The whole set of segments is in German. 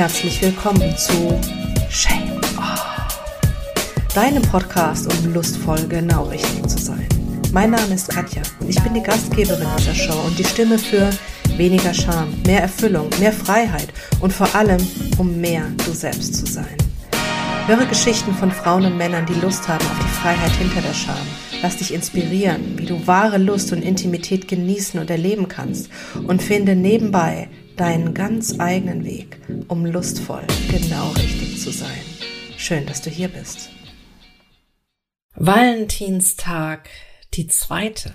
Herzlich willkommen zu Shame oh, deinem Podcast, um lustvoll genau richtig zu sein. Mein Name ist Katja und ich bin die Gastgeberin dieser Show und die Stimme für weniger Scham, mehr Erfüllung, mehr Freiheit und vor allem, um mehr du selbst zu sein. Höre Geschichten von Frauen und Männern, die Lust haben auf die Freiheit hinter der Scham. Lass dich inspirieren, wie du wahre Lust und Intimität genießen und erleben kannst und finde nebenbei deinen ganz eigenen Weg, um lustvoll genau richtig zu sein. Schön, dass du hier bist. Valentinstag, die zweite.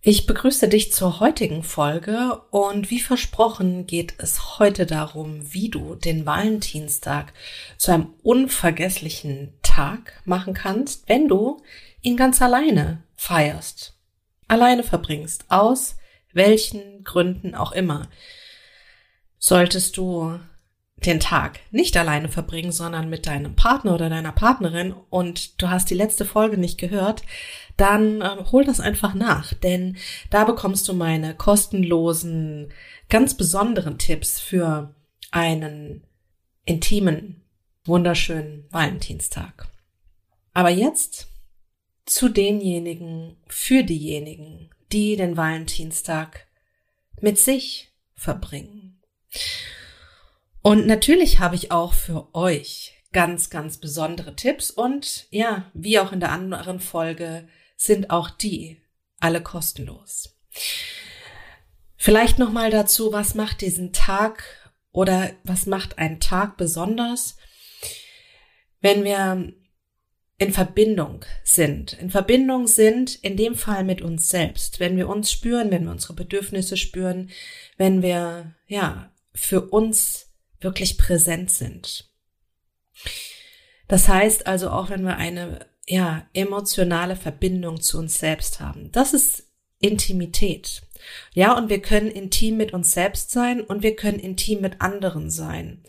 Ich begrüße dich zur heutigen Folge und wie versprochen geht es heute darum, wie du den Valentinstag zu einem unvergesslichen Tag machen kannst, wenn du ihn ganz alleine feierst, alleine verbringst, aus welchen Gründen auch immer. Solltest du den Tag nicht alleine verbringen, sondern mit deinem Partner oder deiner Partnerin und du hast die letzte Folge nicht gehört, dann äh, hol das einfach nach, denn da bekommst du meine kostenlosen, ganz besonderen Tipps für einen intimen, wunderschönen Valentinstag. Aber jetzt zu denjenigen, für diejenigen, die den Valentinstag mit sich verbringen. Und natürlich habe ich auch für euch ganz, ganz besondere Tipps und ja, wie auch in der anderen Folge sind auch die alle kostenlos. Vielleicht noch mal dazu, was macht diesen Tag oder was macht einen Tag besonders? Wenn wir in Verbindung sind. In Verbindung sind in dem Fall mit uns selbst. Wenn wir uns spüren, wenn wir unsere Bedürfnisse spüren, wenn wir, ja, für uns wirklich präsent sind. Das heißt also auch, wenn wir eine ja, emotionale Verbindung zu uns selbst haben. Das ist Intimität. Ja, und wir können intim mit uns selbst sein und wir können intim mit anderen sein.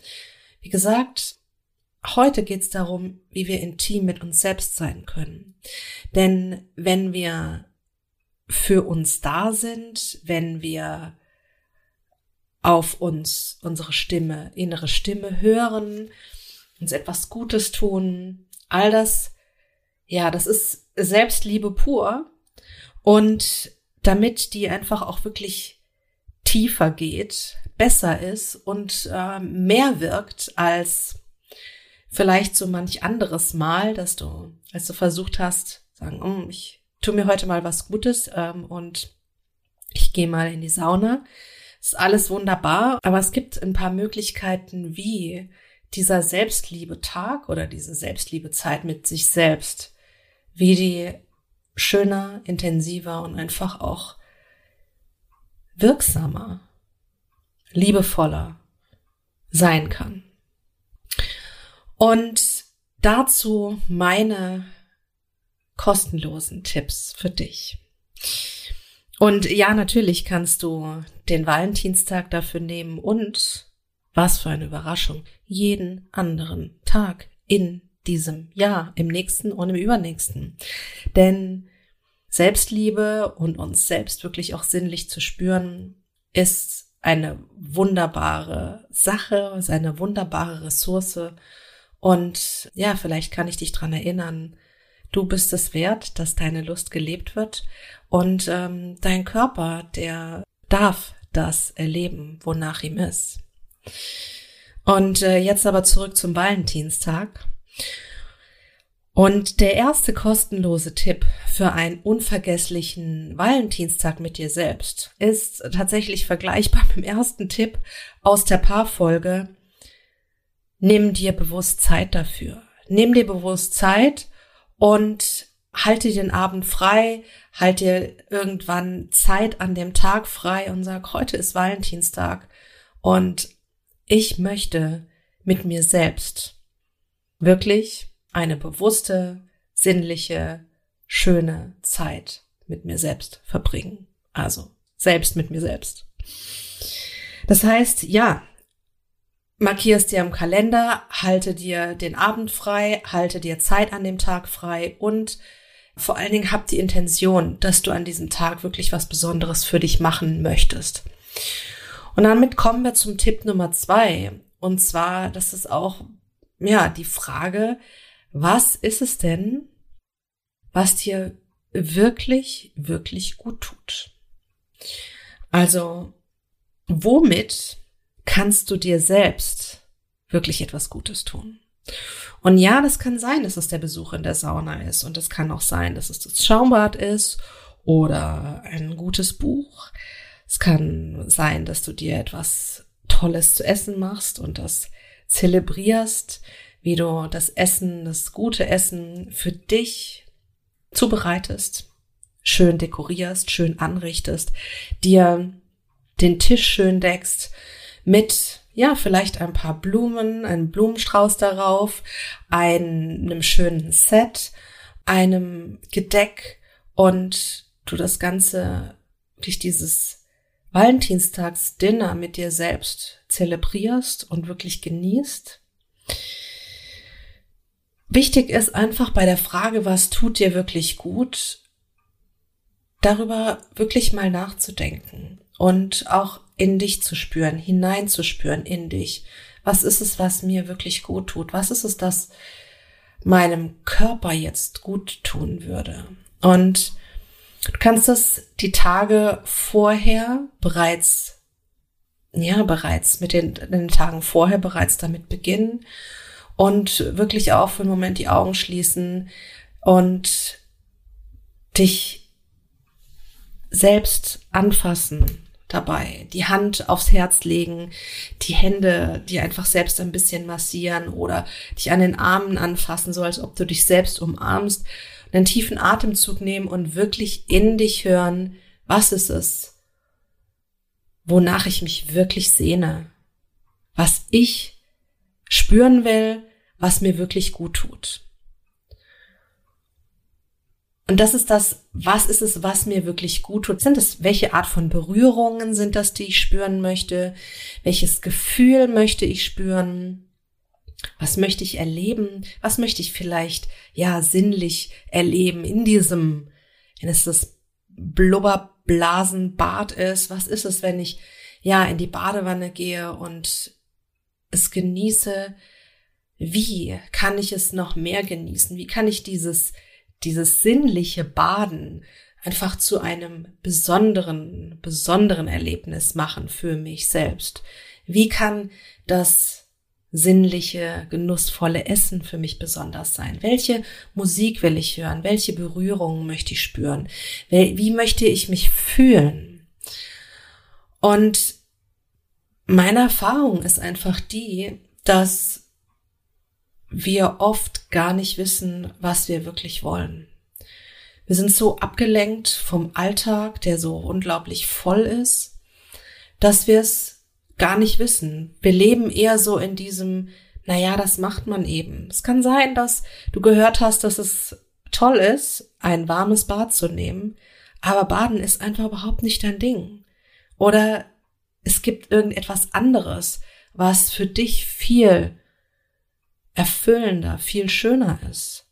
Wie gesagt, heute geht es darum, wie wir intim mit uns selbst sein können. Denn wenn wir für uns da sind, wenn wir auf uns, unsere Stimme, innere Stimme hören, uns etwas Gutes tun. All das, ja, das ist Selbstliebe pur. Und damit die einfach auch wirklich tiefer geht, besser ist und äh, mehr wirkt als vielleicht so manch anderes Mal, dass du, als du versucht hast, sagen, oh, ich tu mir heute mal was Gutes ähm, und ich gehe mal in die Sauna, ist alles wunderbar, aber es gibt ein paar Möglichkeiten, wie dieser Selbstliebe-Tag oder diese Selbstliebe-Zeit mit sich selbst, wie die schöner, intensiver und einfach auch wirksamer, liebevoller sein kann. Und dazu meine kostenlosen Tipps für dich. Und ja, natürlich kannst du den Valentinstag dafür nehmen und, was für eine Überraschung, jeden anderen Tag in diesem Jahr, im nächsten und im übernächsten. Denn Selbstliebe und uns selbst wirklich auch sinnlich zu spüren, ist eine wunderbare Sache, ist eine wunderbare Ressource. Und ja, vielleicht kann ich dich dran erinnern, du bist es wert, dass deine Lust gelebt wird und ähm, dein Körper, der darf das erleben, wonach ihm ist. Und äh, jetzt aber zurück zum Valentinstag. Und der erste kostenlose Tipp für einen unvergesslichen Valentinstag mit dir selbst ist tatsächlich vergleichbar mit dem ersten Tipp aus der Paarfolge. Nimm dir bewusst Zeit dafür. Nimm dir bewusst Zeit und halte den Abend frei, halt dir irgendwann Zeit an dem Tag frei und sag, heute ist Valentinstag und ich möchte mit mir selbst wirklich eine bewusste, sinnliche, schöne Zeit mit mir selbst verbringen. Also selbst mit mir selbst. Das heißt, ja, markierst dir im Kalender, halte dir den Abend frei, halte dir Zeit an dem Tag frei und vor allen Dingen hab die Intention, dass du an diesem Tag wirklich was Besonderes für dich machen möchtest. Und damit kommen wir zum Tipp Nummer zwei. Und zwar, das ist auch, ja, die Frage, was ist es denn, was dir wirklich, wirklich gut tut? Also, womit kannst du dir selbst wirklich etwas Gutes tun? Und ja, das kann sein, dass es der Besuch in der Sauna ist. Und es kann auch sein, dass es das Schaumbad ist oder ein gutes Buch. Es kann sein, dass du dir etwas Tolles zu essen machst und das zelebrierst, wie du das Essen, das gute Essen für dich zubereitest, schön dekorierst, schön anrichtest, dir den Tisch schön deckst mit ja, vielleicht ein paar Blumen, einen Blumenstrauß darauf, einem schönen Set, einem Gedeck und du das Ganze durch dieses Valentinstagsdinner mit dir selbst zelebrierst und wirklich genießt. Wichtig ist einfach bei der Frage, was tut dir wirklich gut, darüber wirklich mal nachzudenken und auch in dich zu spüren, hineinzuspüren in dich. Was ist es, was mir wirklich gut tut? Was ist es, das meinem Körper jetzt gut tun würde? Und du kannst das die Tage vorher bereits, ja, bereits mit den, den Tagen vorher bereits damit beginnen und wirklich auch für einen Moment die Augen schließen und dich selbst anfassen, dabei. Die Hand aufs Herz legen, die Hände, die einfach selbst ein bisschen massieren oder dich an den Armen anfassen, so als ob du dich selbst umarmst. Einen tiefen Atemzug nehmen und wirklich in dich hören, was ist es, wonach ich mich wirklich sehne, was ich spüren will, was mir wirklich gut tut. Und das ist das, was ist es, was mir wirklich gut tut? Sind es, welche Art von Berührungen sind das, die ich spüren möchte? Welches Gefühl möchte ich spüren? Was möchte ich erleben? Was möchte ich vielleicht, ja, sinnlich erleben in diesem, wenn es das Blubberblasenbad ist? Was ist es, wenn ich, ja, in die Badewanne gehe und es genieße? Wie kann ich es noch mehr genießen? Wie kann ich dieses dieses sinnliche Baden einfach zu einem besonderen, besonderen Erlebnis machen für mich selbst? Wie kann das sinnliche, genussvolle Essen für mich besonders sein? Welche Musik will ich hören? Welche Berührungen möchte ich spüren? Wie möchte ich mich fühlen? Und meine Erfahrung ist einfach die, dass wir oft gar nicht wissen, was wir wirklich wollen. Wir sind so abgelenkt vom Alltag, der so unglaublich voll ist, dass wir es gar nicht wissen. Wir leben eher so in diesem, naja, das macht man eben. Es kann sein, dass du gehört hast, dass es toll ist, ein warmes Bad zu nehmen, aber Baden ist einfach überhaupt nicht dein Ding. Oder es gibt irgendetwas anderes, was für dich viel erfüllender, viel schöner ist.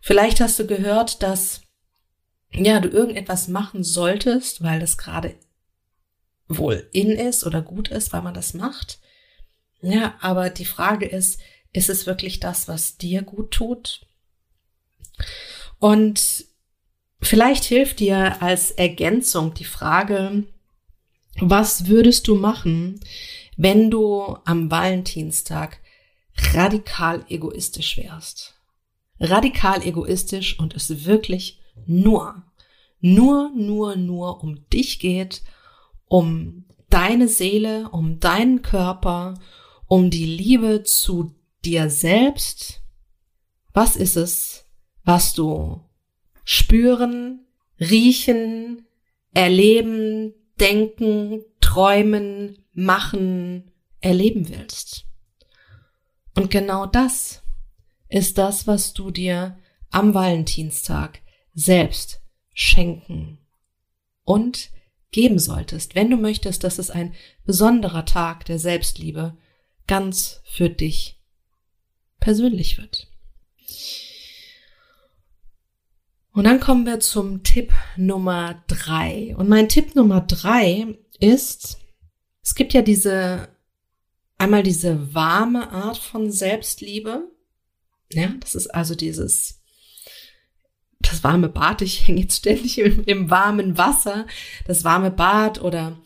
Vielleicht hast du gehört, dass ja, du irgendetwas machen solltest, weil das gerade wohl in ist oder gut ist, weil man das macht. Ja, aber die Frage ist, ist es wirklich das, was dir gut tut? Und vielleicht hilft dir als Ergänzung die Frage, was würdest du machen, wenn du am Valentinstag radikal egoistisch wärst. Radikal egoistisch und es wirklich nur, nur, nur, nur um dich geht, um deine Seele, um deinen Körper, um die Liebe zu dir selbst. Was ist es, was du spüren, riechen, erleben, denken, träumen, machen, erleben willst? Und genau das ist das, was du dir am Valentinstag selbst schenken und geben solltest, wenn du möchtest, dass es ein besonderer Tag der Selbstliebe ganz für dich persönlich wird. Und dann kommen wir zum Tipp Nummer drei. Und mein Tipp Nummer drei ist, Es gibt ja diese, einmal diese warme Art von Selbstliebe. Ja, das ist also dieses, das warme Bad. Ich hänge jetzt ständig im, im warmen Wasser. Das warme Bad oder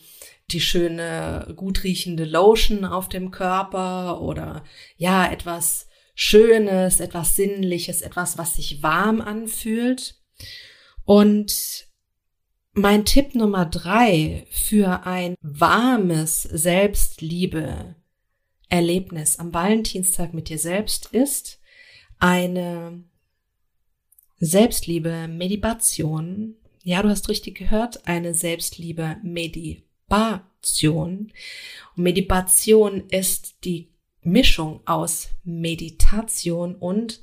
die schöne, gut riechende Lotion auf dem Körper oder ja, etwas Schönes, etwas Sinnliches, etwas, was sich warm anfühlt. Und mein Tipp Nummer drei für ein warmes Selbstliebe-Erlebnis am Valentinstag mit dir selbst ist eine Selbstliebe-Meditation. Ja, du hast richtig gehört, eine Selbstliebe-Meditation. Und Meditation ist die Mischung aus Meditation und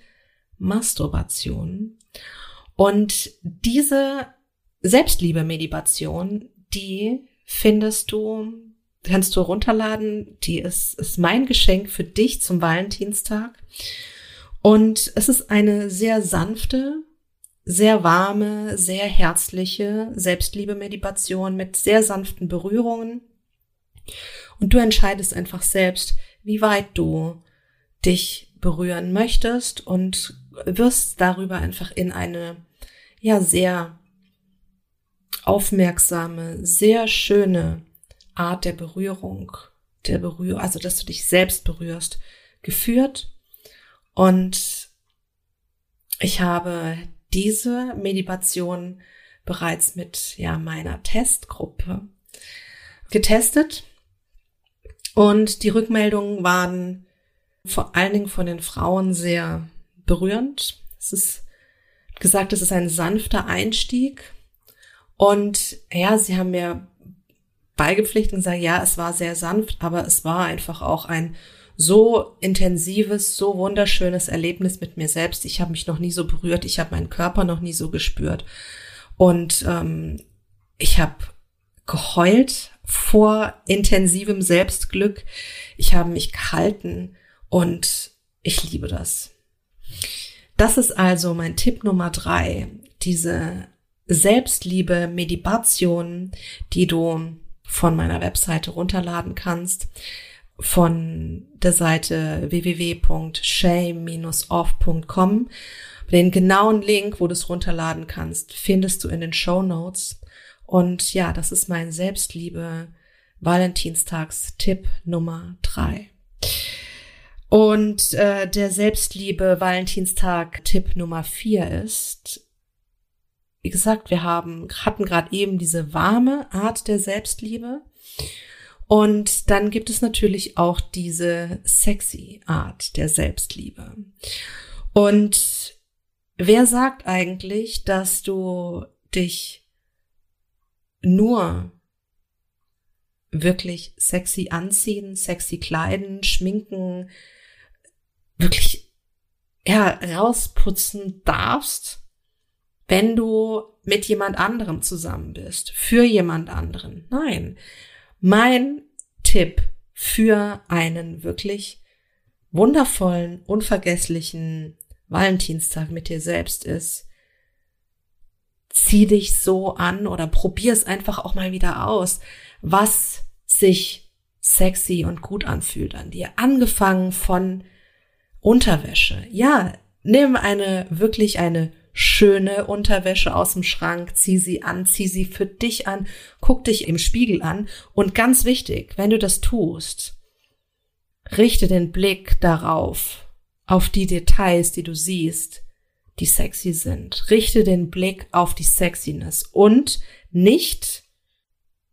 Masturbation. Und diese Selbstliebe-Meditation, die findest du, kannst du runterladen. Die ist, ist mein Geschenk für dich zum Valentinstag. Und es ist eine sehr sanfte, sehr warme, sehr herzliche Selbstliebe-Meditation mit sehr sanften Berührungen. Und du entscheidest einfach selbst, wie weit du dich berühren möchtest und wirst darüber einfach in eine, ja, sehr aufmerksame, sehr schöne Art der Berührung, der Berührung, also dass du dich selbst berührst, geführt. Und ich habe diese Meditation bereits mit ja meiner Testgruppe getestet und die Rückmeldungen waren vor allen Dingen von den Frauen sehr berührend. Es ist gesagt, es ist ein sanfter Einstieg. Und ja, sie haben mir beigepflichtet und gesagt, ja, es war sehr sanft, aber es war einfach auch ein so intensives, so wunderschönes Erlebnis mit mir selbst. Ich habe mich noch nie so berührt, ich habe meinen Körper noch nie so gespürt. Und ähm, ich habe geheult vor intensivem Selbstglück. Ich habe mich gehalten und ich liebe das. Das ist also mein Tipp Nummer drei. Diese Selbstliebe Meditation, die du von meiner Webseite runterladen kannst, von der Seite www.shame-off.com. Den genauen Link, wo du es runterladen kannst, findest du in den Show Notes. Und ja, das ist mein Selbstliebe Valentinstags-Tipp Nummer drei. Und äh, der Selbstliebe Valentinstag-Tipp Nummer vier ist, wie gesagt, wir haben, hatten gerade eben diese warme Art der Selbstliebe. Und dann gibt es natürlich auch diese sexy Art der Selbstliebe. Und wer sagt eigentlich, dass du dich nur wirklich sexy anziehen, sexy kleiden, schminken, wirklich ja, rausputzen darfst, wenn du mit jemand anderem zusammen bist, für jemand anderen. Nein. Mein Tipp für einen wirklich wundervollen, unvergesslichen Valentinstag mit dir selbst ist, zieh dich so an oder probier es einfach auch mal wieder aus, was sich sexy und gut anfühlt an dir. Angefangen von Unterwäsche. Ja, nimm eine, wirklich eine schöne Unterwäsche aus dem Schrank, zieh sie an, zieh sie für dich an, guck dich im Spiegel an und ganz wichtig, wenn du das tust, richte den Blick darauf, auf die Details, die du siehst, die sexy sind. Richte den Blick auf die Sexiness und nicht,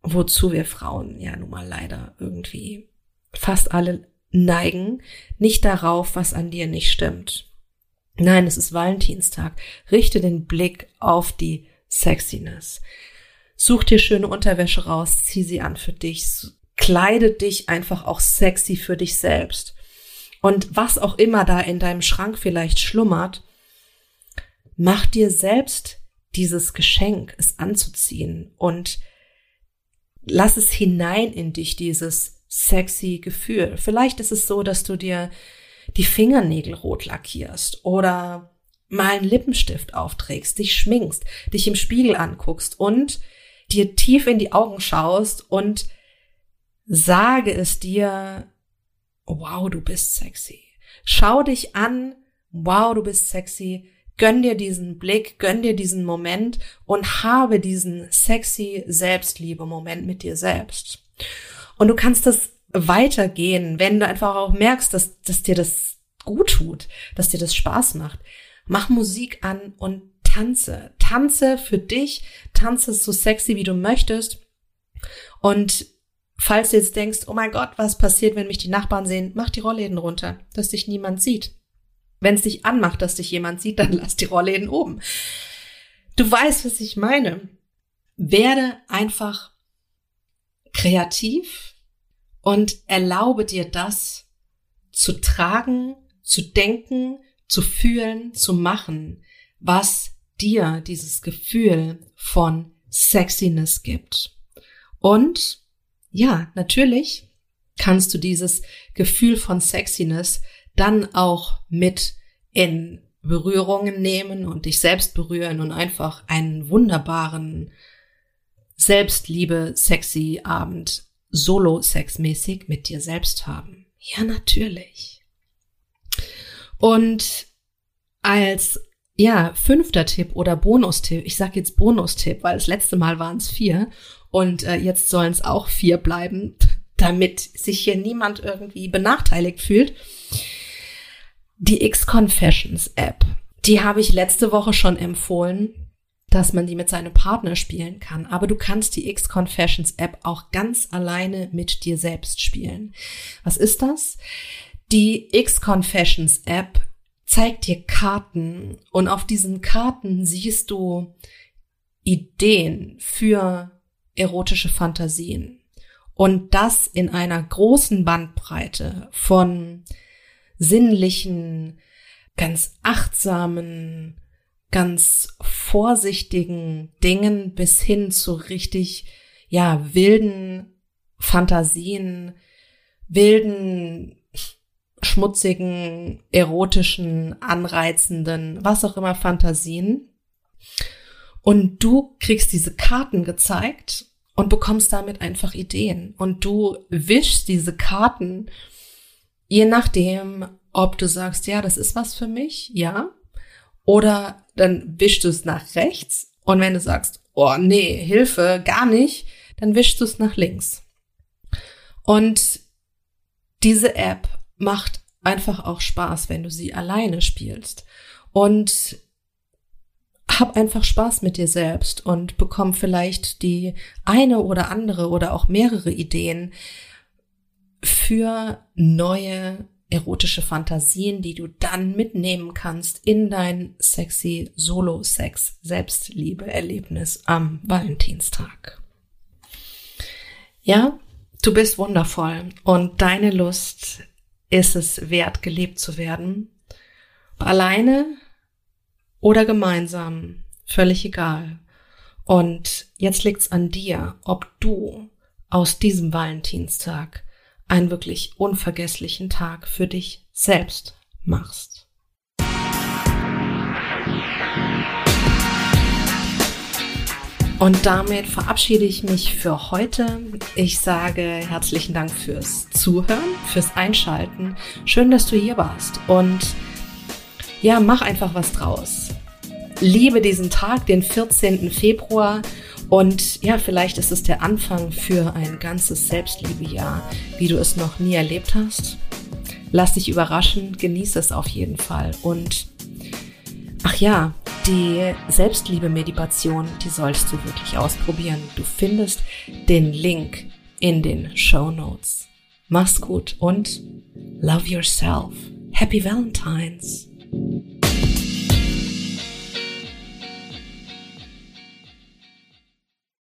wozu wir Frauen ja nun mal leider irgendwie fast alle neigen, nicht darauf, was an dir nicht stimmt. Nein, es ist Valentinstag. Richte den Blick auf die Sexiness. Such dir schöne Unterwäsche raus, zieh sie an für dich, kleide dich einfach auch sexy für dich selbst. Und was auch immer da in deinem Schrank vielleicht schlummert, Mach dir selbst dieses Geschenk, es anzuziehen und lass es hinein in dich, dieses sexy Gefühl. Vielleicht ist es so, dass du dir die Fingernägel rot lackierst oder mal einen Lippenstift aufträgst, dich schminkst, dich im Spiegel anguckst und dir tief in die Augen schaust und Sage es dir, wow, du bist sexy. Schau dich an, wow, du bist sexy. Gönn dir diesen Blick, gönn dir diesen Moment und habe diesen sexy Selbstliebe-Moment mit dir selbst. Und du kannst das weitergehen, wenn du einfach auch merkst, dass, dass dir das gut tut, dass dir das Spaß macht. Mach Musik an und tanze. Tanze für dich, tanze so sexy, wie du möchtest. Und falls du jetzt denkst, oh mein Gott, was passiert, wenn mich die Nachbarn sehen, mach die Rollläden runter, dass dich niemand sieht. Wenn es dich anmacht, dass dich jemand sieht, dann lass die Rollläden oben. Du weißt, was ich meine. Werde einfach kreativ und erlaube dir das zu tragen, zu denken, zu fühlen, zu machen, was dir dieses Gefühl von Sexiness gibt. Und ja, natürlich kannst du dieses Gefühl von Sexiness dann auch mit in Berührungen nehmen und dich selbst berühren und einfach einen wunderbaren Selbstliebe, sexy Abend solo-sexmäßig mit dir selbst haben. Ja, natürlich. Und als ja, fünfter Tipp oder Bonustipp, ich sage jetzt Bonustipp, weil das letzte Mal waren es vier und äh, jetzt sollen es auch vier bleiben, damit sich hier niemand irgendwie benachteiligt fühlt. Die X-Confessions App, die habe ich letzte Woche schon empfohlen, dass man die mit seinem Partner spielen kann. Aber du kannst die X-Confessions App auch ganz alleine mit dir selbst spielen. Was ist das? Die X-Confessions App zeigt dir Karten und auf diesen Karten siehst du Ideen für erotische Fantasien. Und das in einer großen Bandbreite von sinnlichen, ganz achtsamen, ganz vorsichtigen Dingen bis hin zu richtig, ja, wilden Fantasien, wilden, schmutzigen, erotischen, anreizenden, was auch immer Fantasien. Und du kriegst diese Karten gezeigt und bekommst damit einfach Ideen. Und du wischst diese Karten Je nachdem, ob du sagst, ja, das ist was für mich, ja. Oder dann wischst du es nach rechts. Und wenn du sagst, oh nee, Hilfe, gar nicht, dann wischst du es nach links. Und diese App macht einfach auch Spaß, wenn du sie alleine spielst. Und hab einfach Spaß mit dir selbst und bekomm vielleicht die eine oder andere oder auch mehrere Ideen, für neue erotische Fantasien, die du dann mitnehmen kannst in dein sexy Solo-Sex Selbstliebe-Erlebnis am Valentinstag. Ja, du bist wundervoll und deine Lust ist es wert, gelebt zu werden. Alleine oder gemeinsam, völlig egal. Und jetzt liegt's an dir, ob du aus diesem Valentinstag einen wirklich unvergesslichen Tag für dich selbst machst. Und damit verabschiede ich mich für heute. Ich sage herzlichen Dank fürs Zuhören, fürs Einschalten. Schön, dass du hier warst. Und ja, mach einfach was draus. Liebe diesen Tag, den 14. Februar und ja, vielleicht ist es der Anfang für ein ganzes Selbstliebejahr, wie du es noch nie erlebt hast. Lass dich überraschen, genieße es auf jeden Fall. Und ach ja, die Selbstliebe-Meditation, die sollst du wirklich ausprobieren. Du findest den Link in den Show Notes. Mach's gut und love yourself. Happy Valentine's.